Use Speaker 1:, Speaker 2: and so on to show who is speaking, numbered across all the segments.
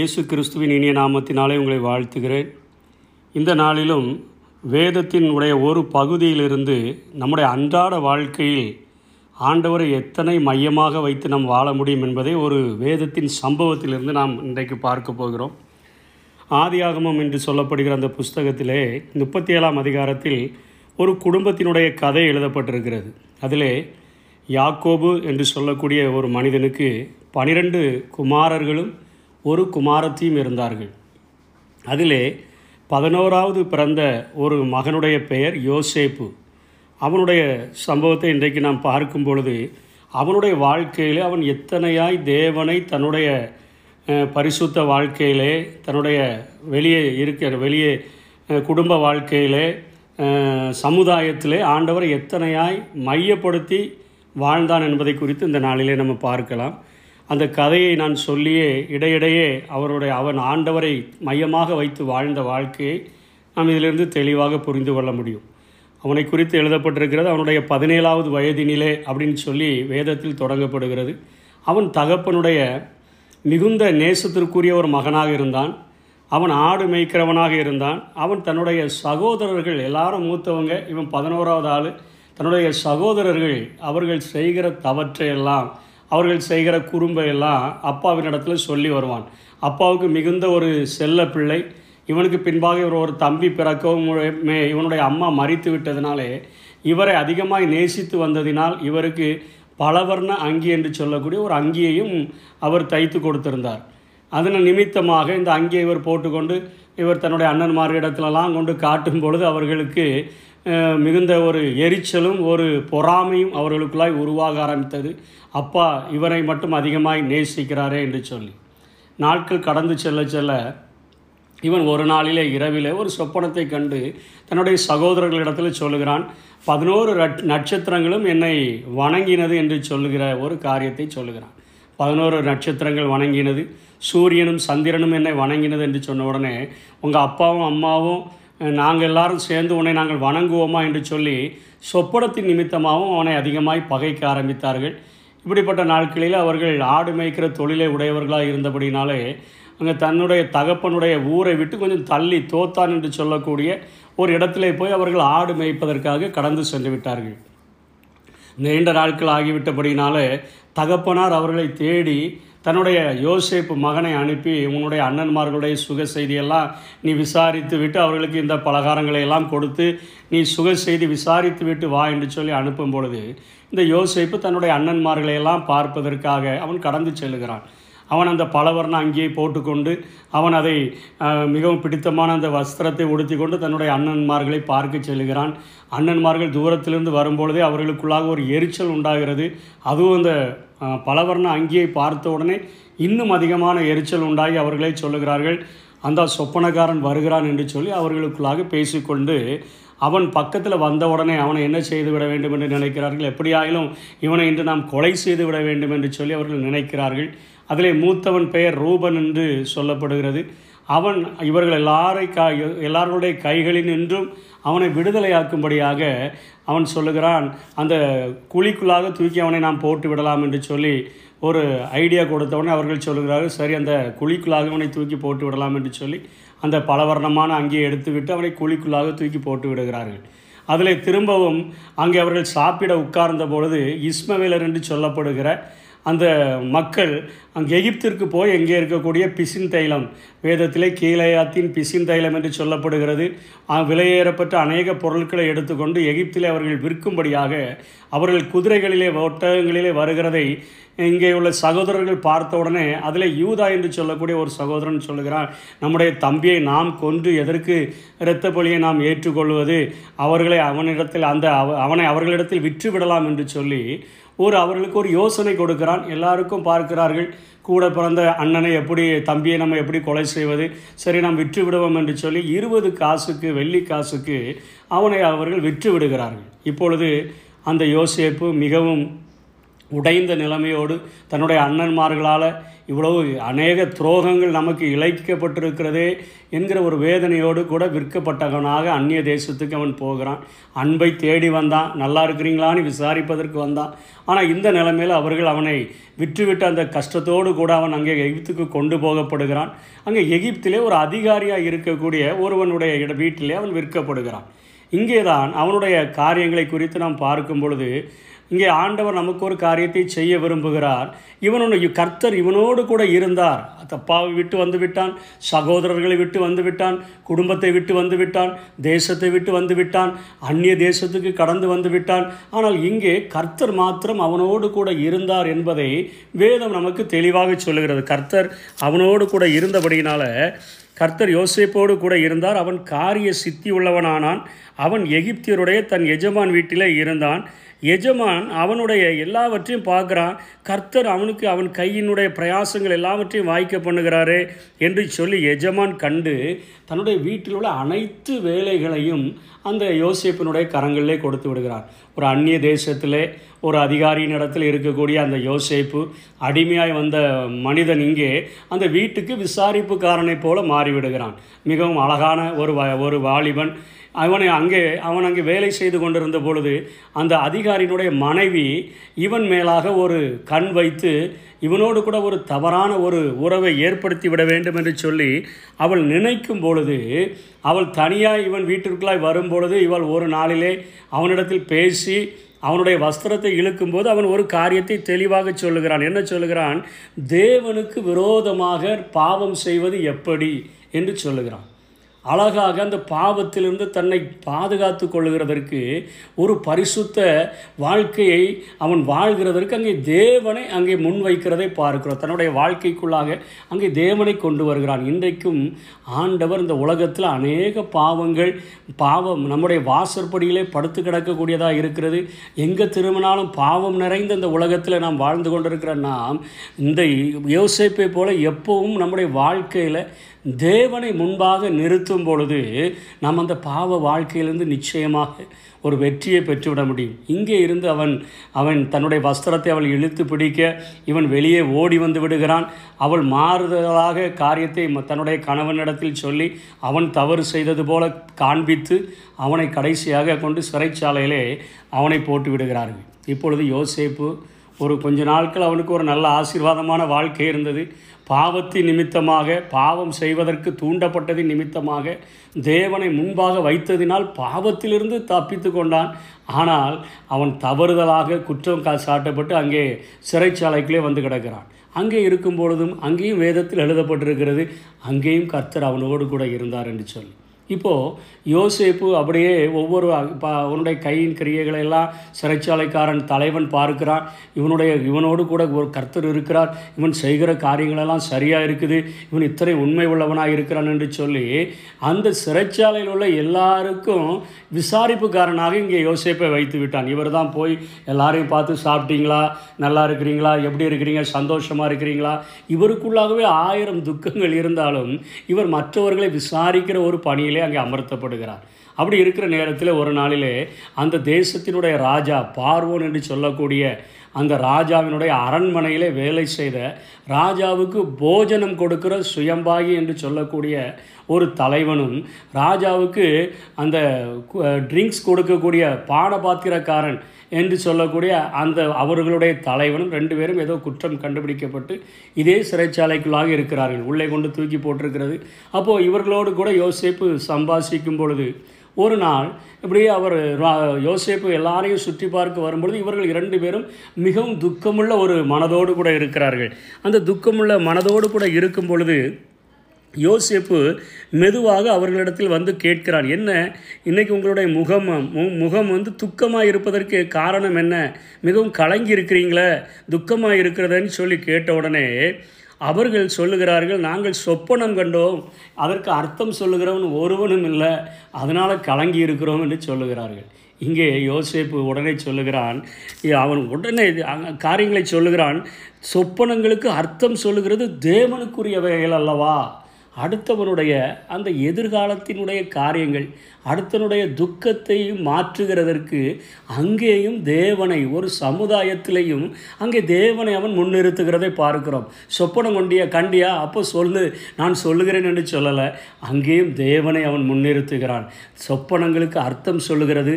Speaker 1: இயேசு கிறிஸ்துவின் இனிய நாமத்தினாலே உங்களை வாழ்த்துகிறேன். இந்த நாளிலும் வேதத்தின் உடைய ஒரு பகுதியிலிருந்து நம்முடைய அன்றாட வாழ்க்கையில் ஆண்டவரை எத்தனை மையமாக வைத்து நாம் வாழ முடியும் என்பதை ஒரு வேதத்தின் சம்பவத்திலிருந்து நாம் இன்றைக்கு பார்க்க போகிறோம். ஆதியாகமம் என்று சொல்லப்படுகிற அந்த புஸ்தகத்திலே முப்பத்தி ஏழாம் அதிகாரத்தில் ஒரு குடும்பத்தினுடைய கதை எழுதப்பட்டிருக்கிறது. அதிலே யாக்கோபு என்று சொல்லக்கூடிய ஒரு மனிதனுக்கு பனிரெண்டு குமாரர்களும் ஒரு குமாரத்தியும் இருந்தார்கள். அதிலே பதினோராவது பிறந்த ஒரு மகனுடைய பெயர் யோசேப்பு. அவனுடைய சம்பவத்தை இன்றைக்கு நாம் பார்க்கும் பொழுது அவனுடைய வாழ்க்கையிலே அவன் எத்தனையாய் தேவனை தன்னுடைய பரிசுத்த வாழ்க்கையிலே தன்னுடைய வெளியே இருக்கிற வெளியே குடும்ப வாழ்க்கையிலே சமுதாயத்திலே ஆண்டவரை எத்தனையாய் மையப்படுத்தி வாழ்ந்தான் என்பதை குறித்து இந்த நாளிலே நம்ம பார்க்கலாம். அந்த கதையை நான் சொல்லியே இடையிடையே அவருடைய அவன் ஆண்டவரை மையமாக வைத்து வாழ்ந்த வாழ்க்கையை நாம் இதிலிருந்து தெளிவாக புரிந்து கொள்ள முடியும். அவனை குறித்து எழுதப்பட்டிருக்கிறது அவனுடைய பதினேழாவது வயதினிலே அப்படின்னு சொல்லி வேதத்தில் தொடங்கப்படுகிறது. அவன் தகப்பனுடைய மிகுந்த நேசத்திற்குரிய ஒரு மகனாக இருந்தான். அவன் ஆடு மேய்க்கிறவனாக இருந்தான். அவன் தன்னுடைய சகோதரர்கள் எல்லாரும் மூத்தவங்க இவன் பதினோராவது ஆள் தன்னுடைய சகோதரர்கள் அவர்கள் செய்கிற தவற்றையெல்லாம் அவர்கள் செய்கிற குறும்பையெல்லாம் அப்பாவின் அப்பாவினிடத்தில் சொல்லி வருவான். அப்பாவுக்கு மிகுந்த ஒரு செல்ல பிள்ளை. இவனுக்கு பின்பாக இவர் ஒரு தம்பி பிறக்கவும் மே இவனுடைய அம்மா மறித்து விட்டதினாலே இவரை அதிகமாக நேசித்து வந்ததினால் இவருக்கு பலவர்ண அங்கி என்று சொல்லக்கூடிய ஒரு அங்கியையும் அவர் தைத்து கொடுத்திருந்தார். அதன் நிமித்தமாக இந்த அங்கியை இவர் போட்டுக்கொண்டு இவர் தன்னுடைய அண்ணன்மார்களிடத்திலலாம் கொண்டு காட்டும் பொழுது அவர்களுக்கு மிகுந்த ஒரு எரிச்சலும் ஒரு பொறாமையும் அவர்களுக்குள்ளாய் உருவாக ஆரம்பித்தது. அப்பா இவரை மட்டும் அதிகமாய் நேசிக்கிறாரே என்று சொல்லி. நாட்கள் கடந்து செல்ல செல்ல இவன் ஒரு நாளிலே இரவிலே ஒரு சொப்பனத்தை கண்டு தன்னுடைய சகோதரர்களிடத்தில் சொல்லுகிறான் பதினோரு ரட் நட்சத்திரங்களும் என்னை வணங்கினது என்று சொல்லுகிற ஒரு காரியத்தை சொல்லுகிறான். பதினோரு நட்சத்திரங்கள் வணங்கினது சூரியனும் சந்திரனும் என்னை வணங்கினது என்று சொன்ன உடனே உங்கள் அப்பாவும் அம்மாவும் நாங்கள் எல்லாரும் சேர்ந்து உன்னை நாங்கள் வணங்குவோமா என்று சொல்லி சொப்படத்தின் நிமித்தமாகவும் அவனை அதிகமாய் பகைக்க ஆரம்பித்தார்கள். இப்படிப்பட்ட நாட்களில் அவர்கள் ஆடு மேய்க்கிற தொழிலை உடையவர்களாக இருந்தபடினாலே அங்கே தன்னுடைய தகப்பனுடைய ஊரை விட்டு கொஞ்சம் தள்ளி தோத்தான் என்று சொல்லக்கூடிய ஒரு இடத்துல போய் அவர்கள் ஆடு மேய்ப்பதற்காக கடந்து சென்று விட்டார்கள். நீண்ட நாட்கள் ஆகிவிட்டபடினாலே தகப்பனார் அவர்களை தேடி தன்னுடைய யோசேப்பு மகனை அனுப்பி உன்னுடைய அண்ணன்மார்களுடைய சுக செய்தியெல்லாம் நீ விசாரித்து விட்டு அவர்களுக்கு இந்த பலகாரங்களை எல்லாம் கொடுத்து நீ சுக செய்தி விசாரித்து விட்டு வா என்று சொல்லி அனுப்பும் பொழுது இந்த யோசேப்பு தன்னுடைய அண்ணன்மார்களையெல்லாம் பார்ப்பதற்காக அவன் கடந்து செல்லுகிறான். அவன் அந்த பலவர்ண அங்கேயே போட்டுக்கொண்டு அவன் அதை மிகவும் பிடித்தமான அந்த வஸ்திரத்தை உடுத்தி கொண்டு தன்னுடைய அண்ணன்மார்களை பார்க்க செல்கிறான். அண்ணன்மார்கள் தூரத்திலிருந்து வரும்பொழுதே அவர்களுக்குள்ளாக ஒரு எரிச்சல் உண்டாகிறது. அதுவும் அந்த பலவர்ண அங்கியை பார்த்த உடனே இன்னும் அதிகமான எரிச்சல் உண்டாகி அவர்களே சொல்லுகிறார்கள் அந்த சொப்பனக்காரன் வருகிறான் என்று சொல்லி அவர்களுக்குள்ளாக பேசிக்கொண்டு அவன் பக்கத்தில் வந்த உடனே அவனை என்ன செய்து விட வேண்டும் என்று நினைக்கிறார்கள். எப்படியாயிலும் இவனை இன்று நாம் கொலை செய்து விட வேண்டும் என்று சொல்லி அவர்கள் நினைக்கிறார்கள். அதிலே மூத்தவன் பெயர் ரூபன் என்று சொல்லப்படுகிறது. அவன் இவர்கள் எல்லாரை கா எல்லாருடைய கைகளில் நின்றும் அவனை விடுதலையாக்கும்படியாக அவன் சொல்லுகிறான். அந்த குழிக்குள்ளாக தூக்கி அவனை நாம் போட்டு விடலாம் என்று சொல்லி ஒரு ஐடியா கொடுத்தவொடனே அவர்கள் சொல்லுகிறார்கள் சரி அந்த குழிக்குள்ளாக அவனை தூக்கி போட்டு விடலாம் என்று சொல்லி அந்த பலவர்ணமான அங்கேயே எடுத்துவிட்டு அவனை குழிக்குள்ளாக தூக்கி போட்டு விடுகிறார்கள். அதில் திரும்பவும் அங்கே அவர்கள் சாப்பிட உட்கார்ந்த பொழுது இஸ்மவேலர் என்று சொல்லப்படுகிற அந்த மக்கள் அங்கே எகிப்திற்கு போய் எங்கே இருக்கக்கூடிய பிசின் தைலம் வேதத்திலே கீழையாத்தின் பிசின் தைலம் என்று சொல்லப்படுகிறது. விலையேறப்பட்ட அநேக பொருட்களை எடுத்துக்கொண்டு எகிப்திலே அவர்கள் விற்கும்படியாக அவர்கள் குதிரைகளிலே ஒட்டகங்களிலே வருகிறதை இங்கே உள்ள சகோதரர்கள் பார்த்த உடனே அதில் யூதா என்று சொல்லக்கூடிய ஒரு சகோதரன் சொல்லுகிறான் நம்முடைய தம்பியை நாம் கொன்று எதற்கு இரத்த பலியை நாம் ஏற்றுக்கொள்வது? அவர்களை அவனிடத்தில் அந்த அவ- அவனை அவர்களிடத்தில் விற்று விடலாம் என்று சொல்லி ஒரு அவர்களுக்கு ஒரு யோசனை கொடுக்கிறான். எல்லாருக்கும் பார்க்கிறார்கள். கூட பிறந்த அண்ணனை எப்படி தம்பியை நம்ம எப்படி கொலை செய்வது? சரி நாம் விற்று விடுவோம் என்று சொல்லி இருபது காசுக்கு வெள்ளி காசுக்கு அவனை அவர்கள் விற்று விடுகிறார்கள். இப்பொழுது அந்த யோசேப்பு மிகவும் உடைந்த நிலைமையோடு தன்னுடைய அண்ணன்மார்களால் இவ்வளவு அநேக துரோகங்கள் நமக்கு இழைக்கப்பட்டிருக்கிறதே என்கிற ஒரு வேதனையோடு கூட விற்கப்பட்டவனாக அந்நிய தேசத்துக்கு அவன் போகிறான். அன்பை தேடி வந்தான். நல்லா இருக்கிறீங்களான்னு விசாரிப்பதற்கு வந்தான். ஆனால் இந்த நிலைமையில் அவர்கள் அவனை விற்றுவிட்டு அந்த கஷ்டத்தோடு கூட அவன் அங்கே எகிப்துக்கு கொண்டு போகப்படுகிறான். அங்கே எகிப்திலே ஒரு அதிகாரியாக இருக்கக்கூடிய ஒருவனுடைய இட வீட்டிலே அவன் விற்கப்படுகிறான். இங்கே தான் அவனுடைய காரியங்களை குறித்து நாம் பார்க்கும் பொழுது இங்கே ஆண்டவர் நமக்கு ஒரு காரியத்தை செய்ய விரும்புகிறார். இவனுடைய கர்த்தர் இவனோடு கூட இருந்தார். தப்பாவை விட்டு வந்து விட்டான் சகோதரர்களை விட்டு வந்து விட்டான் குடும்பத்தை விட்டு வந்து விட்டான் தேசத்தை விட்டு வந்து விட்டான் அந்நிய தேசத்துக்கு கடந்து வந்து விட்டான். ஆனால் இங்கே கர்த்தர் மாத்திரம் அவனோடு கூட இருந்தார் என்பதை வேதம் நமக்கு தெளிவாக சொல்லுகிறது. கர்த்தர் அவனோடு கூட இருந்தபடியினால கர்த்தர் யோசேப்போடு கூட இருந்தார். அவன் காரிய சித்தி உள்ளவனானான். அவன் எகிப்தியருடைய தன் எஜமான் வீட்டிலே இருந்தான். எஜமான் அவனுடைய எல்லாவற்றையும் பார்க்குறான். கர்த்தர் அவனுக்கு அவன் கையினுடைய பிரயாசங்கள் எல்லாவற்றையும் வாய்க்க பண்ணுகிறாரு என்று சொல்லி எஜமான் கண்டு தன்னுடைய வீட்டில் உள்ள அனைத்து வேலைகளையும் அந்த யோசேப்பினுடைய கரங்களிலே கொடுத்து விடுகிறான் ஒரு அந்நிய தேசத்திலே ஒரு அதிகாரியின் இடத்தில் இருக்கக்கூடிய அந்த யோசேப்பு அடிமையாய் வந்த மனிதன் இங்கே அந்த வீட்டுக்கு விசாரிப்புக்காரனைப் போல மாறிவிடுகிறான். மிகவும் அழகான ஒரு வ ஒரு வாலிபன் அவனை அங்கே அவன் அங்கே வேலை செய்து கொண்டிருந்த பொழுது அந்த அதிகாரியினுடைய மனைவி இவன் மேலாக ஒரு கண் வைத்து இவனோடு கூட ஒரு தவறான ஒரு உறவை ஏற்படுத்தி விட வேண்டும் என்று சொல்லி அவள் நினைக்கும் பொழுது அவள் தனியாக இவன் வீட்டிற்குள்ளாய் வரும் பொழுது இவள் ஒரு நாளிலே அவனிடத்தில் பேசி அவனுடைய வஸ்திரத்தை இழுக்கும்போது அவன் ஒரு காரியத்தை தெளிவாக சொல்லுகிறான். என்ன சொல்லுகிறான்? தேவனுக்கு விரோதமாக பாவம் செய்வது எப்படி? என்று சொல்லுகிறான். அழகாக அந்த பாவத்திலிருந்து தன்னை பாதுகாத்து கொள்கிறதற்கு ஒரு பரிசுத்த வாழ்க்கையை அவன் வாழ்கிறதற்கு அங்கே தேவனை அங்கே முன்வைக்கிறதை பார்க்கிறோம். தன்னுடைய வாழ்க்கைக்குள்ளாக அங்கே தேவனை கொண்டு வருகிறான். இன்றைக்கும் ஆண்டவர் இந்த உலகத்தில் அநேக பாவங்கள் பாவம் நம்முடைய வாசற்படியிலே படுத்து கிடக்கக்கூடியதாக இருக்கிறது. எங்கே திரும்பினாலும் பாவம் நிறைந்த இந்த உலகத்தில் நாம் வாழ்ந்து கொண்டிருக்கிற நாம் இந்த யோசிப்பை போல எப்பவும் நம்முடைய வாழ்க்கையில் தேவனை முன்பாக நிறுத்தும் பொழுது நாம் அந்த பாவ வாழ்க்கையிலிருந்து நிச்சயமாக ஒரு வெற்றியை பெற்றுவிட முடியும். இங்கே இருந்து அவன் அவன் தன்னுடைய வஸ்திரத்தை அவள் இழுத்து பிடிக்க இவன் வெளியே ஓடி வந்து விடுகிறான். அவள் மாறுதலாக காரியத்தை ம- தன்னுடைய கணவனிடத்தில் சொல்லி அவன் தவறு செய்தது போல காண்பித்து அவனை கடைசியாக கொண்டு சிறைச்சாலையிலே அவனை போட்டு விடுகிறார்கள். இப்பொழுது யோசேப்பு ஒரு கொஞ்ச நாட்கள் அவனுக்கு ஒரு நல்ல ஆசீர்வாதமான வாழ்க்கை இருந்தது. பாவத்தின் நிமித்தமாக பாவம் செய்வதற்கு தூண்டப்பட்டதின் நிமித்தமாக தேவனை முன்பாக வைத்ததினால் பாவத்திலிருந்து தப்பித்து கொண்டான். ஆனால் அவன் தவறுதலாக குற்றம் சாட்டப்பட்டு அங்கே சிறைச்சாலைக்குள்ளே வந்து கிடக்கிறான். அங்கே இருக்கும் பொழுதும் அங்கேயும் வேதத்தில் எழுதப்பட்டிருக்கிறது அங்கேயும் கர்த்தர் அவனோடு கூட இருந்தார் என்று சொல்லி. இப்போது யோசேப்பு அப்படியே ஒவ்வொரு அவனுடைய கையின் கிரியைகளை எல்லாம் சிறைச்சாலைக்காரன் தலைவன் பார்க்கிறான். இவனுடைய இவனோடு கூட ஒரு கர்த்தர் இருக்கிறார். இவன் செய்கிற காரியங்களெல்லாம் சரியாக இருக்குது. இவன் இத்தனை உண்மை உள்ளவனாக இருக்கிறான் என்று சொல்லி அந்த சிறைச்சாலையில் உள்ள எல்லாருக்கும் விசாரிப்புக்காரனாக இங்கே யோசேப்பை வைத்து விட்டான். இவர் தான் போய் எல்லாரையும் பார்த்து சாப்பிட்டீங்களா? நல்லா இருக்கிறீங்களா? எப்படி இருக்கிறீங்க? சந்தோஷமாக இருக்கிறீங்களா? இவருக்குள்ளாகவே ஆயிரம் துக்கங்கள் இருந்தாலும் இவர் மற்றவர்களை விசாரிக்கிற ஒரு பணியிலே அங்கே அமர்த்தப்படுகிறார். அப்படி இருக்கிற நேரத்தில் ஒரு நாளிலே அந்த தேசத்தினுடைய ராஜா பார்வோன் என்று சொல்லக்கூடிய அந்த ராஜாவினுடைய அரண்மனையிலே வேலை செய்த ராஜாவுக்கு போஜனம் கொடுக்கிற சுயம்பாகி என்று சொல்லக்கூடிய ஒரு தலைவனும் ராஜாவுக்கு அந்த ட்ரிங்க்ஸ் கொடுக்கக்கூடிய பானபாத்திரக்காரன் என்று சொல்லக்கூடிய அந்த அவர்களுடைய தலைவனும் ரெண்டு பேரும் ஏதோ குற்றம் கண்டுபிடிக்கப்பட்டு இதே சிறைச்சாலைக்குள்ளாக இருக்கிறார்கள். உள்ளே கொண்டு தூக்கி போட்டிருக்கிறது. அப்போது இவர்களோடு கூட யோசேப்பு சம்பாஷிக்கும் பொழுது ஒரு நாள் இப்படியே அவர் யோசிப்பு யோசேப்பு எல்லாரையும் சுற்றி பார்க்க வரும்பொழுது இவர்கள் இரண்டு பேரும் மிகவும் துக்கமுள்ள ஒரு மனதோடு கூட இருக்கிறார்கள். அந்த துக்கமுள்ள மனதோடு கூட இருக்கும் பொழுது யோசேப்பு மெதுவாக அவர்களிடத்தில் வந்து கேட்கிறான் என்ன? இன்னைக்கு உங்களுடைய முகம் மு- முகம் வந்து துக்கமாக இருப்பதற்கு காரணம் என்ன? மிகவும் கலங்கி இருக்கிறீங்களே துக்கமாக இருக்கிறதுன்னு சொல்லி கேட்ட உடனே அவர்கள் சொல்லுகிறார்கள் நாங்கள் சொப்பனம் கண்டோம் அதற்கு அர்த்தம் சொல்லுகிறவன் ஒருவனும் இல்லை அதனால் கலங்கி இருக்கிறோம் என்று சொல்லுகிறார்கள். இங்கே யோசேப்பு உடனே சொல்லுகிறான் அவன் உடனே இது காரியங்களை சொல்லுகிறான் சொப்பனங்களுக்கு அர்த்தம் சொல்லுகிறது தேவனுக்குரியவைகள் அல்லவா? அடுத்தவனுடைய அந்த எதிர்காலத்தினுடைய காரியங்கள் அடுத்தனுடைய துக்கத்தை மாற்றுகிறதற்கு அங்கேயும் தேவனை ஒரு சமுதாயத்திலையும் அங்கே தேவனை அவன் முன்னிறுத்துகிறதை பார்க்கிறோம். சொப்பனம் கொண்டியா கண்டியா அப்போ சொல்லு நான் சொல்லுகிறேன் என்று சொல்லலை. அங்கேயும் தேவனை அவன் முன்னிறுத்துகிறான். சொப்பனங்களுக்கு அர்த்தம் சொல்லுகிறது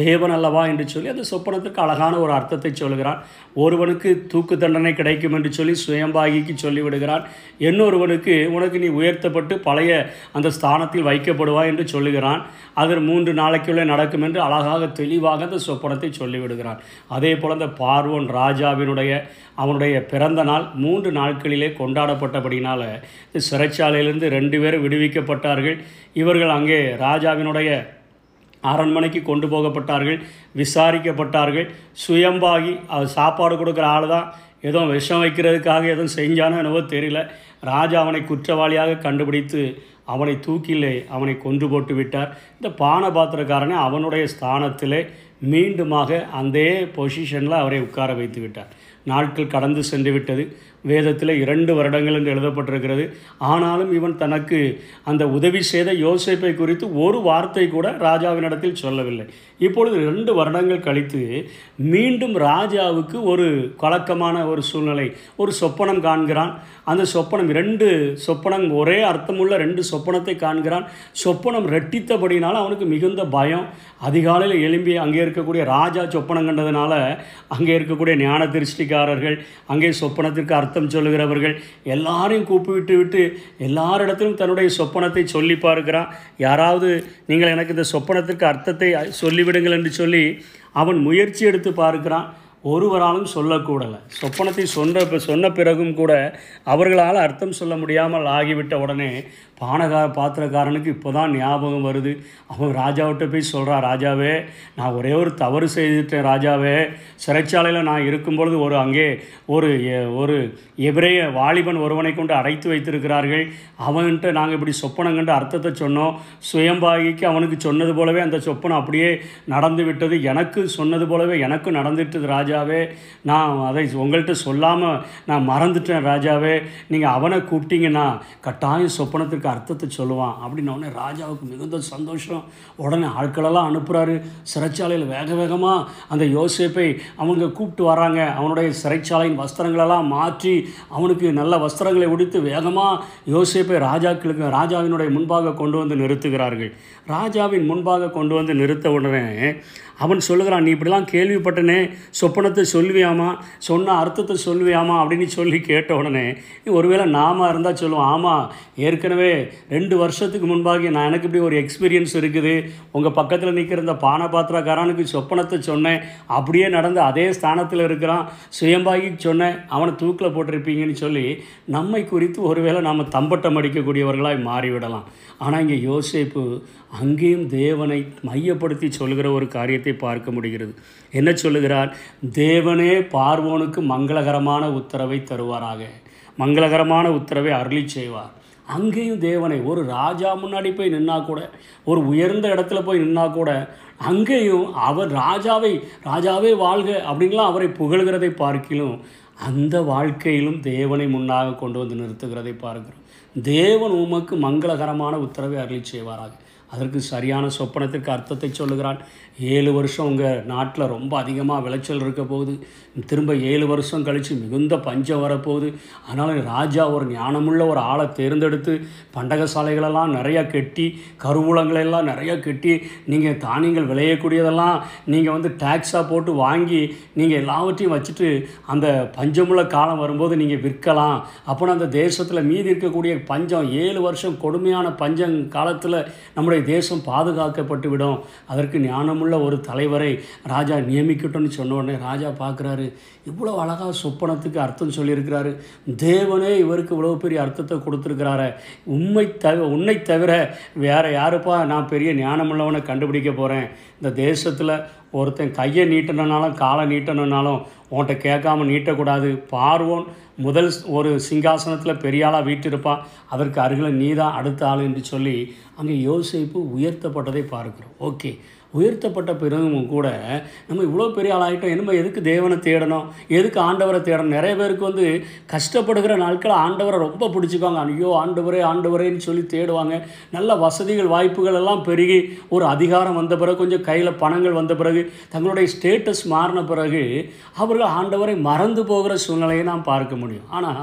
Speaker 1: தேவன் அல்லவா என்று சொல்லி அந்த சொப்பனத்துக்கு அழகான ஒரு அர்த்தத்தை சொல்லுகிறான். ஒருவனுக்கு தூக்கு தண்டனை கிடைக்கும் என்று சொல்லி சுயம்பாகிக்கு சொல்லிவிடுகிறான். இன்னொருவனுக்கு உனக்கு நீ உயர்த்தப்பட்டு பழைய அந்த ஸ்தானத்தில் வைக்கப்படுவாய் என்று சொல்லுகிறான். அது மூன்று நாளைக்குள்ளே நடக்கும் என்று அழகாக தெளிவாக அந்த சொப்பனத்தை சொல்லிவிடுகிறான். அதே போல் அந்த பார்வோன் ராஜாவினுடைய அவனுடைய பிறந்த நாள் மூன்று நாட்களிலே கொண்டாடப்பட்டபடினால் இந்த சிறைச்சாலையிலிருந்து ரெண்டு பேரும் விடுவிக்கப்பட்டார்கள். இவர்கள் அங்கே ராஜாவினுடைய அரண்மனைக்கு கொண்டு போகப்பட்டார்கள் விசாரிக்கப்பட்டார்கள். சுயம்பாகி அவர் சாப்பாடு கொடுக்குற ஆள் தான். எதுவும் விஷம் வைக்கிறதுக்காக எதுவும் செஞ்சானோ என்னவோ தெரியல. ராஜா அவனை குற்றவாளியாக கண்டுபிடித்து அவனை தூக்கிலே அவனை கொன்று போட்டு விட்டார். இந்த பானபாத்திரக்காரனை அவனுடைய ஸ்தானத்திலே மீண்டுமாக அந்த பொசிஷனில் அவரை உட்கார வைத்து விட்டார். நாட்கள் கடந்து சென்று விட்டது வேதத்தில் இரண்டு வருடங்கள் என்று எழுதப்பட்டிருக்கிறது. ஆனாலும் இவன் தனக்கு அந்த உதவி செய்த யோசிப்பை குறித்து ஒரு வார்த்தை கூட ராஜாவினிடத்தில் சொல்லவில்லை. இப்பொழுது ரெண்டு வருடங்கள் கழித்து மீண்டும் ராஜாவுக்கு ஒரு கலக்கமான ஒரு சூழ்நிலை ஒரு சொப்பனம் காண்கிறான். அந்த சொப்பனம் இரண்டு சொப்பனம் ஒரே அர்த்தமுள்ள ரெண்டு சொப்பனத்தை காண்கிறான். சொப்பனம் ரெட்டித்தபடினால் அவனுக்கு மிகுந்த பயம். அதிகாலையில் எழும்பி அங்கே இருக்கக்கூடிய ராஜா சொப்பனம் கண்டதுனால அங்கே இருக்கக்கூடிய ஞான திருஷ்டிக்காரர்கள் அங்கே சொப்பனத்திற்கு அர்த்தம் சொல்லுகிறவர்கள் எல்லாரையும் கூப்பிட்டு விட்டு எல்லாரிடத்திலும் தன்னுடைய சொப்பனத்தை சொல்லி பார்க்கிறான். யாராவது நீங்கள் எனக்கு இந்த சொப்பனத்திற்கு அர்த்தத்தை சொல்லிவிடுங்கள் என்று சொல்லி அவன் முயற்சி எடுத்து பார்க்கிறான். ஒருவராலும் சொல்லக்கூடலை. சொப்பனத்தை சொன்ன சொன்ன பிறகும் கூட அவர்களால் அர்த்தம் சொல்ல முடியாமல் ஆகிவிட்ட உடனே பானகார பாத்திரக்காரனுக்கு இப்போ தான் ஞாபகம் வருது. அவன் ராஜாவிட்ட போய் சொல்கிறான் ராஜாவே நான் ஒரே ஒரு தவறு செய்துட்டேன் ராஜாவே. சிறைச்சாலையில் நான் இருக்கும் பொழுது ஒரு அங்கே ஒரு ஒரு எபிரேய வாலிபன் ஒருவனை கொண்டு அடைத்து வைத்திருக்கிறார்கள். அவன்கிட்ட நாங்கள் இப்படி சொப்பனம் கண்டு அர்த்தத்தை சொன்னோம். சுயம்பாகிக்கு அவனுக்கு சொன்னது போலவே அந்த சொப்பனம் அப்படியே நடந்து விட்டது. எனக்கு சொன்னது போலவே எனக்கும் நடந்துட்டது ராஜாவே. நான் அதை உங்கள்கிட்ட சொல்லாமல் நான் மறந்துட்டேன் ராஜாவே. நீங்கள் அவனை கூப்பிட்டீங்கன்னா கட்டாயம் சொப்பனத்திற்கு அர்த்தத்தை சொல்லுவான். அப்படின்னோடனே ராஜாவுக்கு மிகுந்த சந்தோஷம். உடனே ஆட்களெல்லாம் அனுப்புகிறாரு சிறைச்சாலையில் வேக வேகமாக அந்த யோசேப்பை அவங்க கூப்பிட்டு வராங்க. அவனுடைய சிறைச்சாலையின் வஸ்திரங்களெல்லாம் மாற்றி அவனுக்கு நல்ல வஸ்திரங்களை உடுத்து வேகமாக யோசேப்பை ராஜாக்களுக்கு ராஜாவினுடைய முன்பாக கொண்டு வந்து நிறுத்துகிறார்கள். ராஜாவின் முன்பாக கொண்டு வந்து நிறுத்த உடனே அவன் சொல்லுகிறான் நீ இப்படிலாம் கேள்விப்பட்டனே சொப்பனத்தை சொல்லுவியாமா? சொன்ன அர்த்தத்தை சொல்லுவியாமா? அப்படின்னு சொல்லி கேட்ட உடனே ஒருவேளை நாம இருந்தால் சொல்லுவோம் ஆமாம் ஏற்கனவே ரெண்டு வருஷத்துக்கு முன்பாக நான் எனக்கு இப்படி ஒரு எக்ஸ்பீரியன்ஸ் இருக்குது. உங்கள் பக்கத்தில் நிற்கிற இந்த பானபாத்திரக்காரனுக்கு சொப்பனத்தை சொன்னேன். அப்படியே நடந்து அதே ஸ்தானத்தில் இருக்கிறான். சுயம்பாகி சொன்னேன் அவனை தூக்கில் போட்டிருப்பீங்கன்னு சொல்லி நம்மை குறித்து ஒருவேளை நாம் தம்பட்டம் அடிக்கக்கூடியவர்களாய் மாறிவிடலாம். ஆனால் இங்கே யோசிப்பு அங்கேயும் தேவனை மையப்படுத்தி சொல்லுகிற ஒரு காரியத்தை பார்க்க முடிகிறது. என்ன சொல்லுகிறார்? தேவனே பார்வோனுக்கு மங்களகரமான உத்தரவை தருவாராக. மங்களகரமான உத்தரவை அருளி செய்வார். அங்கேயும் தேவனை ஒரு ராஜா முன்னாடி போய் நின்னா கூட ஒரு உயர்ந்த இடத்துல போய் நின்னா கூட அங்கேயும் அவர் ராஜாவை ராஜாவே வாழ்க அப்படின்லாம் அவரை புகழ்கிறதை பார்க்கிலும் அந்த வாழ்க்கையிலும் தேவனை முன்னாக கொண்டு வந்து நிறுத்துகிறதை பார்க்கிறோம். தேவன் உமக்கு மங்களகரமான உத்தரவை அருளி செய்வாராக. அதற்கு சரியான சொப்பனத்திற்கு அர்த்தத்தை சொல்லுகிறான். ஏழு வருஷம் உங்கள் நாட்டில் ரொம்ப அதிகமாக விளைச்சல் இருக்க போகுது. திரும்ப ஏழு வருஷம் கழித்து மிகுந்த பஞ்சம் வரப்போகுது. அதனால் ராஜா ஒரு ஞானமுள்ள ஒரு ஆளை தேர்ந்தெடுத்து பண்டகசாலைகளெல்லாம் நிறையா கெட்டி கருவூலங்களெல்லாம் நிறையா கெட்டி நீங்கள் தானியங்கள் விளையக்கூடியதெல்லாம் நீங்கள் வந்து டேக்ஸாக போட்டு வாங்கி நீங்கள் எல்லாவற்றையும் வச்சுட்டு அந்த பஞ்சமுள்ள காலம் வரும்போது நீங்கள் விற்கலாம். அப்போ அந்த தேசத்தில் மீதி இருக்கக்கூடிய பஞ்சம் ஏழு வருஷம் கொடுமையான பஞ்சம் காலத்தில் நம்முடைய தேசம் பாதுகாக்கப்பட்டு விடும் அதற்கு ஞானமுள்ள ஒரு தலைவரை ராஜா நியமிக்கட்டும்னு சொன்ன உடனே ராஜா பார்க்குறாரு இவ்வளோ அழகாக சொப்பனத்துக்கு அர்த்தம் சொல்லியிருக்கிறாரு. தேவனே இவருக்கு இவ்வளோ பெரிய அர்த்தத்தை கொடுத்துருக்கிறாரு. உண்மை தவிர உன்னை தவிர வேறு யாருப்பா? நான் பெரிய ஞானமுள்ளவனை கண்டுபிடிக்க போகிறேன் இந்த தேசத்தில் ஒருத்தன் கையை நீட்டணுனாலும் காலை நீட்டணுனாலும் உன்கிட்ட கேட்காம நீட்டக்கூடாது. பார்வோன் முதல் ஒரு சிங்காசனத்தில் பெரிய ஆளாக வீட்டிருப்பான் அதற்கு அருகில் நீ தான் அடுத்த ஆள் என்று சொல்லி அங்கே யோசிப்பு உயர்த்தப்பட்டதை பார்க்கிறோம். ஓகே. உயர்த்தப்பட்ட பிறகும் கூட நம்ம இவ்வளோ பெரிய ஆளாகிட்டோம் நம்ம எதுக்கு தேவனை தேடணும்? எதுக்கு ஆண்டவரை தேடணும்? நிறைய பேருக்கு வந்து கஷ்டப்படுகிற நாட்கள் ஆண்டவரை ரொம்ப பிடிச்சிக்குவாங்க. ஐயோ ஆண்டவரே ஆண்டவரேன்னு சொல்லி தேடுவாங்க. நல்ல வசதிகள் வாய்ப்புகள் எல்லாம் பெருகி ஒரு அதிகாரம் வந்த பிறகு கொஞ்சம் கையில் பணங்கள் வந்த பிறகு தங்களுடைய ஸ்டேட்டஸ் மாறின பிறகு அவர்கள் ஆண்டவரை மறந்து போகிற சூழ்நிலையை நாம் பார்க்க முடியும். ஆனால்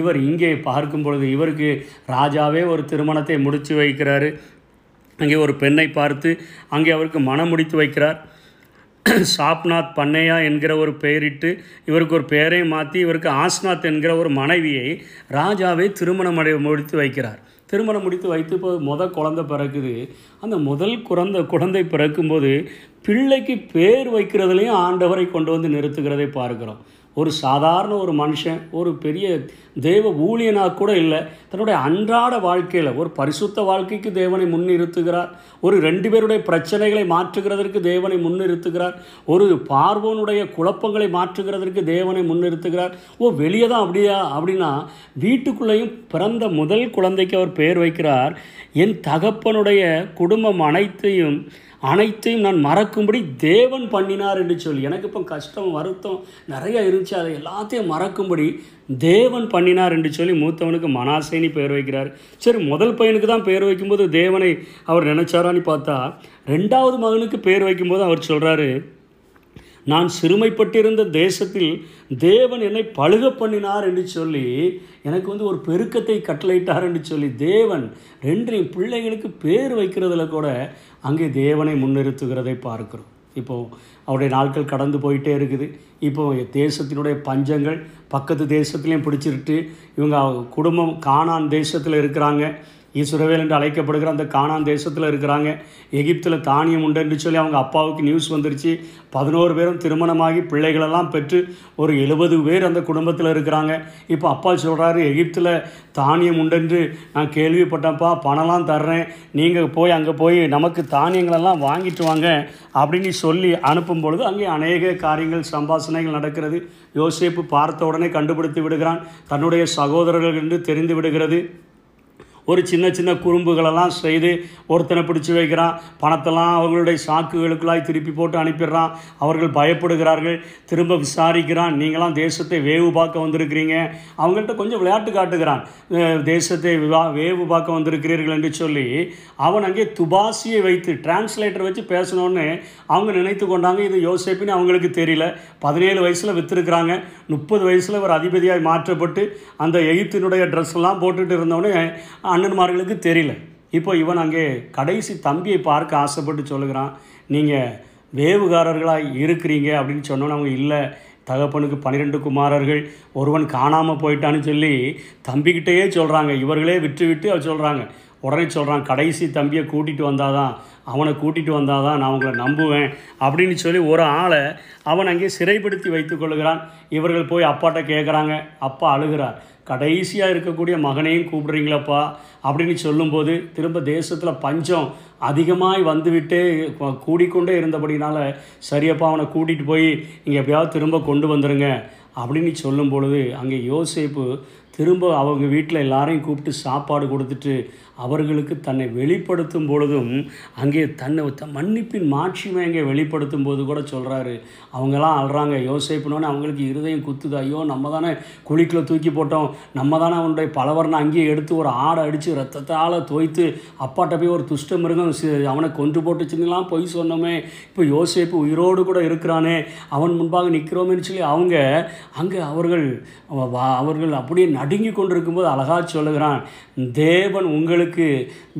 Speaker 1: இவர் இங்கே பார்க்கும் பொழுது இவருக்கு ராஜாவே ஒரு திருமணத்தை முடித்து வைக்கிறாரு. அங்கே ஒரு பெண்ணை பார்த்து அங்கே அவருக்கு மனம் முடித்து வைக்கிறார். சாப்நாத் பண்ணையா என்கிற ஒரு பெயரிட்டு இவருக்கு ஒரு பெயரை மாற்றி இவருக்கு ஆஸ்நாத் என்கிற ஒரு மனைவியை ராஜாவை திருமணம் அடை முடித்து வைக்கிறார். திருமணம் முடித்து வைத்து இப்போ முத குழந்தை பிறக்குது. அந்த முதல் குழந்தை குழந்தை பிறக்கும்போது பிள்ளைக்கு பேர் வைக்கிறதுலையும் ஆண்டவரை கொண்டு வந்து நிறுத்துகிறதை பார்க்கிறோம். ஒரு சாதாரண ஒரு மனுஷன் ஒரு பெரிய தேவ ஊழியனாக கூட இல்லை தன்னுடைய அன்றாட வாழ்க்கையில் ஒரு பரிசுத்த வாழ்க்கைக்கு தேவனை முன்னிறுத்துகிறார். ஒரு ரெண்டு பேருடைய பிரச்சனைகளை மாற்றுகிறதற்கு தேவனை முன்னிறுத்துகிறார். ஒரு பார்வோனுடைய குழப்பங்களை மாற்றுகிறதற்கு தேவனை முன்னிறுத்துகிறார். ஓ வெளியே தான் அப்படியா? அப்படின்னா வீட்டுக்குள்ளேயும் பிறந்த முதல் குழந்தைக்கு அவர் பெயர் வைக்கிறார். என் தகப்பனுடைய குடும்பம் அனைத்தையும் அனைத்தையும் நான் மறக்கும்படி தேவன் பண்ணினார் என்று சொல்லி. எனக்கு இப்போ கஷ்டம் வருத்தம் நிறைய இருந்துச்சு. அதை எல்லாத்தையும் மறக்கும்படி தேவன் பண்ணினார் என்று சொல்லி மூத்தவனுக்கு மனாசேனி பெயர் வைக்கிறார். சரி முதல் பையனுக்கு தான் பெயர் வைக்கும்போது தேவனை அவர் நினைச்சாரான்னு பார்த்தா ரெண்டாவது மகனுக்கு பெயர் வைக்கும்போது அவர் சொல்கிறாரு நான் சிறுமைப்பட்டிருந்த தேசத்தில் தேவன் என்னை பழுக பண்ணினார் என்று சொல்லி எனக்கு வந்து ஒரு பெருக்கத்தை கட்டளையிட்டார் என்று சொல்லி தேவன் ரெண்டு பிள்ளைகளுக்கு பேர் வைக்கிறதுல கூட அங்கே தேவனை முன்னிறுத்துகிறதை பார்க்கிறோம். இப்போது அவருடைய நாட்கள் கடந்து போயிட்டே இருக்குது. இப்போ தேசத்தினுடைய பஞ்சங்கள் பக்கத்து தேசத்துலேயும் பிடிச்சிருட்டு இவங்க குடும்பம் காணான் தேசத்தில் இருக்கிறாங்க. ஈஸ்வரவேல் என்று அழைக்கப்படுகிற அந்த கானான் தேசத்தில் இருக்கிறாங்க. எகிப்தில் தானியம் உண்டு என்று சொல்லி அவங்க அப்பாவுக்கு நியூஸ் வந்துருச்சு. பதினோரு பேரும் திருமணமாகி பிள்ளைகளெல்லாம் பெற்று ஒரு எழுபது பேர் அந்த குடும்பத்தில் இருக்கிறாங்க. இப்போ அப்பா சொல்கிறாரு எகிப்தில் தானியம் உண்டென்று நான் கேள்விப்பட்டேன்ப்பா பணம்லாம் தர்றேன். நீங்கள் போய் அங்கே போய் நமக்கு தானியங்களெல்லாம் வாங்கிட்டு வாங்க. அப்படின்னு சொல்லி அனுப்பும் பொழுது அங்கே அநேக காரியங்கள் சம்பாஷணைகள் நடக்கிறது. யோசிப்பு பார்த்த உடனே கண்டுபிடித்து விடுகிறான். தன்னுடைய சகோதரர்கள் என்று தெரிந்து விடுகிறது. ஒரு சின்ன சின்ன குறும்புகளெல்லாம் செய்து ஒருத்தனை பிடிச்சி வைக்கிறான். பணத்தெல்லாம் அவங்களுடைய சாக்குகளுக்குள்ளாய் திருப்பி போட்டு அனுப்பிடுறான். அவர்கள் பயப்படுகிறார்கள். திரும்ப விசாரிக்கிறான். நீங்களாம் தேசத்தை வேவு பார்க்க வந்திருக்கிறீங்க. அவங்கள்ட்ட கொஞ்சம் விளையாட்டு காட்டுகிறான். தேசத்தை விவா வேவு பார்க்க வந்திருக்கிறீர்கள் என்று சொல்லி அவன் அங்கே துபாசியை வைத்து டிரான்ஸ்லேட்டர் வச்சு பேசணும்னு அவங்க நினைத்து கொண்டாங்க. இது யோசிப்புன்னு அவங்களுக்கு தெரியல. பதினேழு வயசில் விற்றுருக்குறாங்க முப்பது வயசில் ஒரு அதிபதியாக மாற்றப்பட்டு அந்த எகிப்தினுடைய ட்ரெஸ் எல்லாம் போட்டுட்டு இருந்தவொடனே அண்ணன்மார்களுக்கு தெரியல. இப்போ இவன் அங்கே கடைசி தம்பியை பார்க்க ஆசைப்பட்டு சொல்லுகிறான் நீங்கள் வேவுகாரர்களாக இருக்கிறீங்க அப்படின்னு சொன்னோன்னு அவங்க இல்லை தகப்பனுக்கு பன்னிரெண்டு குமாரர்கள் ஒருவன் காணாமல் போயிட்டான்னு சொல்லி தம்பிக்கிட்டேயே சொல்கிறாங்க இவர்களே விற்று விட்டு அவர் சொல்கிறாங்க உடனே சொல்கிறான் கடைசி தம்பியை கூட்டிகிட்டு வந்தால் தான் அவனை கூட்டிகிட்டு வந்தால் தான் நான் உங்களை நம்புவேன் அப்படின்னு சொல்லி ஒரு ஆளை அவன் அங்கே சிறைப்படுத்தி வைத்து கொள்கிறான் இவர்கள் போய் அப்பாட்ட கேட்குறாங்க அப்பா அழுகிறார். கடைசியாக இருக்கக்கூடிய மகனையும் கூப்பிடுறீங்களப்பா அப்படின்னு சொல்லும்போது திரும்ப தேசத்தில் பஞ்சம் அதிகமாய் வந்துவிட்டு கூடிக்கொண்டே இருந்தபடினால சரியப்பா அவனை கூட்டிகிட்டு போய் இங்கே எப்படியாவது திரும்ப கொண்டு வந்துடுங்க அப்படின்னு சொல்லும் பொழுது அங்கே யோசிப்பு திரும்ப அவங்க வீட்டில் எல்லாரையும் கூப்பிட்டு சாப்பாடு கொடுத்துட்டு அவர்களுக்கு தன்னை வெளிப்படுத்தும் பொழுதும் அங்கே தன்னை மன்னிப்பின் மாட்சிமை அங்கே வெளிப்படுத்தும் போது கூட சொல்கிறாரு அவங்கெல்லாம் அழுறாங்க. யோசிப்புனோன்னு அவங்களுக்கு இருதயம் குத்துது. ஐயோ நம்ம தானே குழிக்குள்ளே தூக்கி போட்டோம். நம்ம தானே அவனுடைய பலவரனை அங்கேயே எடுத்து ஒரு ஆடை அடித்து ரத்தத்தால் தோய்த்து அப்பாட்ட போய் ஒரு துஷ்ட மிருகம் அவனை கொன்று போட்டுச்சுங்களாம் பொய் சொன்னோமே. இப்போ யோசிப்பு உயிரோடு கூட இருக்கிறானே. அவன் முன்பாக நிற்கிறோமேன்னு சொல்லி அவங்க அங்கே அவர்கள் வா- அவர்கள் அப்படியே நடுங்கி கொண்டிருக்கும்போது அழகாக சொல்லுகிறான். தேவன் உங்களுக்கு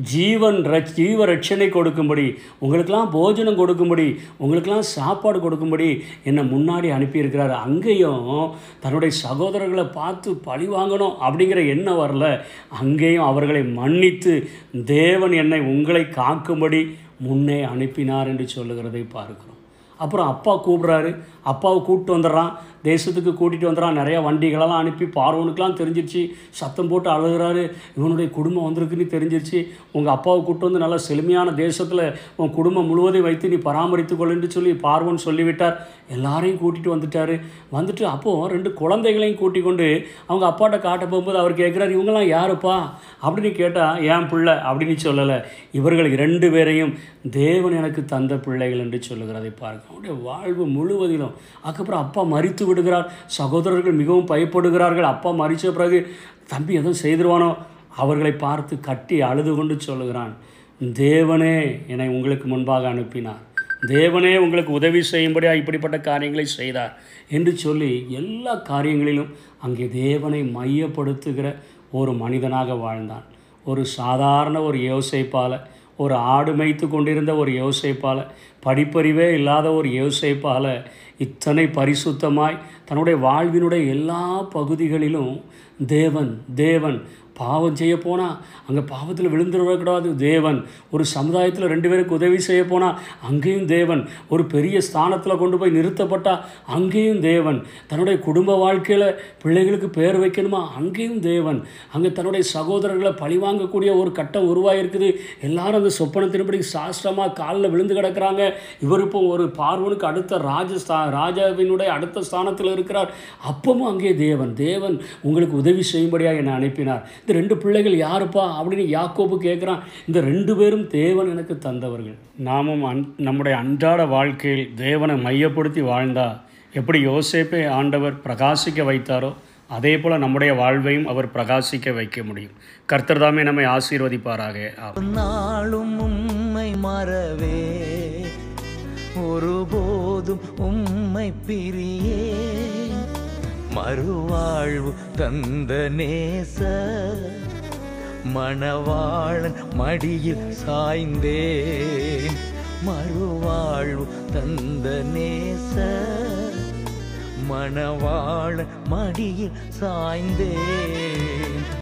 Speaker 1: ஜீவன் ரட்ச- ஜீவ ரட்சனை கொடுக்கும்படி உங்களுக்கெல்லாம் போஜனம் கொடுக்கும்படி உங்களுக்கெல்லாம் சாப்பாடு கொடுக்கும்படி என்னை முன்னாடி அனுப்பியிருக்கிறார். அங்கேயும் தன்னுடைய சகோதரர்களை பார்த்து பழி வாங்கணும் அப்படிங்கிற எண்ணம் வரல. அங்கேயும் அவர்களை மன்னித்து தேவன் என்னை உங்களை காக்கும்படி முன்னே அனுப்பினார் என்று சொல்லுகிறதை பார்க்கிறோம். அப்புறம் அப்பா கூப்பிட்றாரு. அப்பாவை கூப்பிட்டு வந்துடுறான் தேசத்துக்கு கூட்டிகிட்டு வந்துடுறான் நிறையா வண்டிகளெல்லாம் அனுப்பி பார்வனுக்கெலாம் தெரிஞ்சிருச்சு. சத்தம் போட்டு அழுகிறாரு. இவனுடைய குடும்பம் வந்திருக்குன்னு தெரிஞ்சிருச்சு. உங்கள் அப்பாவை கூப்பிட்டு வந்து நல்லா செழுமையான தேசத்தில் உன் குடும்பம் முழுவதையும் வைத்து நீ பராமரித்து கொள்ளுன்னு சொல்லி பார்வன் சொல்லிவிட்டார். எல்லாரையும் கூட்டிகிட்டு வந்துட்டார். வந்துட்டு அப்போது ரெண்டு குழந்தைகளையும் கூட்டி கொண்டு அவங்க அப்பாட்ட காட்ட போகும்போது அவர் கேட்குறாரு இவங்கெல்லாம் யாருப்பா? அப்படின்னு கேட்டால் ஏன் பிள்ளை அப்படின்னு சொல்லலை. இவர்கள் இரண்டு பேரையும் தேவன் எனக்கு தந்த பிள்ளைகள் என்று சொல்லுகிறதை பார்க்க அவருடைய வாழ்வு முழுவதிலும் அதுக்கப்புறம் அப்பா மறித்து விடுகிறார். சகோதரர்கள் மிகவும் பயப்படுகிறார்கள். அப்பா மறித்த பிறகு தம்பி எதுவும் செய்திருவானோ? அவர்களை பார்த்து கட்டி அழுது கொண்டு சொல்லுகிறான். தேவனே என்னை உங்களுக்கு முன்பாக அனுப்பினார். தேவனே உங்களுக்கு உதவி செய்யும்படியாக இப்படிப்பட்ட காரியங்களை செய்தார் என்று சொல்லி எல்லா காரியங்களிலும் அங்கே தேவனை மையப்படுத்துகிற ஒரு மனிதனாக வாழ்ந்தான். ஒரு சாதாரண ஒரு யோசைப்பால ஒரு ஆடு மேய்த்து கொண்டிருந்த ஒரு யோசைப்பால படிப்பறிவே இல்லாத ஒரு யோசைப்பால இத்தனை பரிசுத்தமாய் தன்னுடைய வாழ்வினுடைய எல்லா பகுதிகளிலும் தேவன் தேவன் பாவம் செய்ய போனால் அங்கே பாவத்தில் விழுந்துடக்கூடாது தேவன் ஒரு சமுதாயத்தில் ரெண்டு பேருக்கு உதவி செய்ய போனால் அங்கேயும் தேவன் ஒரு பெரிய ஸ்தானத்தில் கொண்டு போய் நிறுத்தப்பட்டால் அங்கேயும் தேவன் தன்னுடைய குடும்ப வாழ்க்கையில் பிள்ளைகளுக்கு பேர் வைக்கணுமா? அங்கேயும் தேவன். அங்கே தன்னுடைய சகோதரர்களை பழிவாங்கக்கூடிய ஒரு கட்டம் உருவாகிருக்குது எல்லாரும் அந்த சொப்பனத்தின்படி சாஸ்திரமாக காலில் விழுந்து கிடக்கிறாங்க. இவர் இப்போ ஒரு பார்வனுக்கு அடுத்த ராஜஸ்தா ராஜாவினுடைய அடுத்த ஸ்தானத்தில் இருக்கிறார். அப்பவும் அங்கே தேவன். தேவன் உங்களுக்கு உதவி செய்யும்படியாக என்னை அனுப்பினார். இந்த ரெண்டு பிள்ளைகள் யாருப்பா அப்படின்னு யாக்கோபு கேட்குறான் இந்த ரெண்டு பேரும் தேவன் எனக்கு தந்தவர்கள். நாமும் அன் நம்முடைய அன்றாட வாழ்க்கையில் தேவனை மையப்படுத்தி வாழ்ந்தா எப்படி யோசேப்பை ஆண்டவர் பிரகாசிக்க வைத்தாரோ அதே போல் நம்முடைய வாழ்வையும் அவர் பிரகாசிக்க வைக்க முடியும். கர்த்தர் தாமே நம்மை ஆசீர்வதிப்பாராக.
Speaker 2: நாளும் உம்மை மறவே ஒருபோதும் உம்மை பிரியே. மறுவாழ்வு தந்த நேச மணவாளன் மடியில் சாய்ந்தேன். மறுவாழ்வு தந்த நேச மணவாளன் மடியில் சாய்ந்தேன்.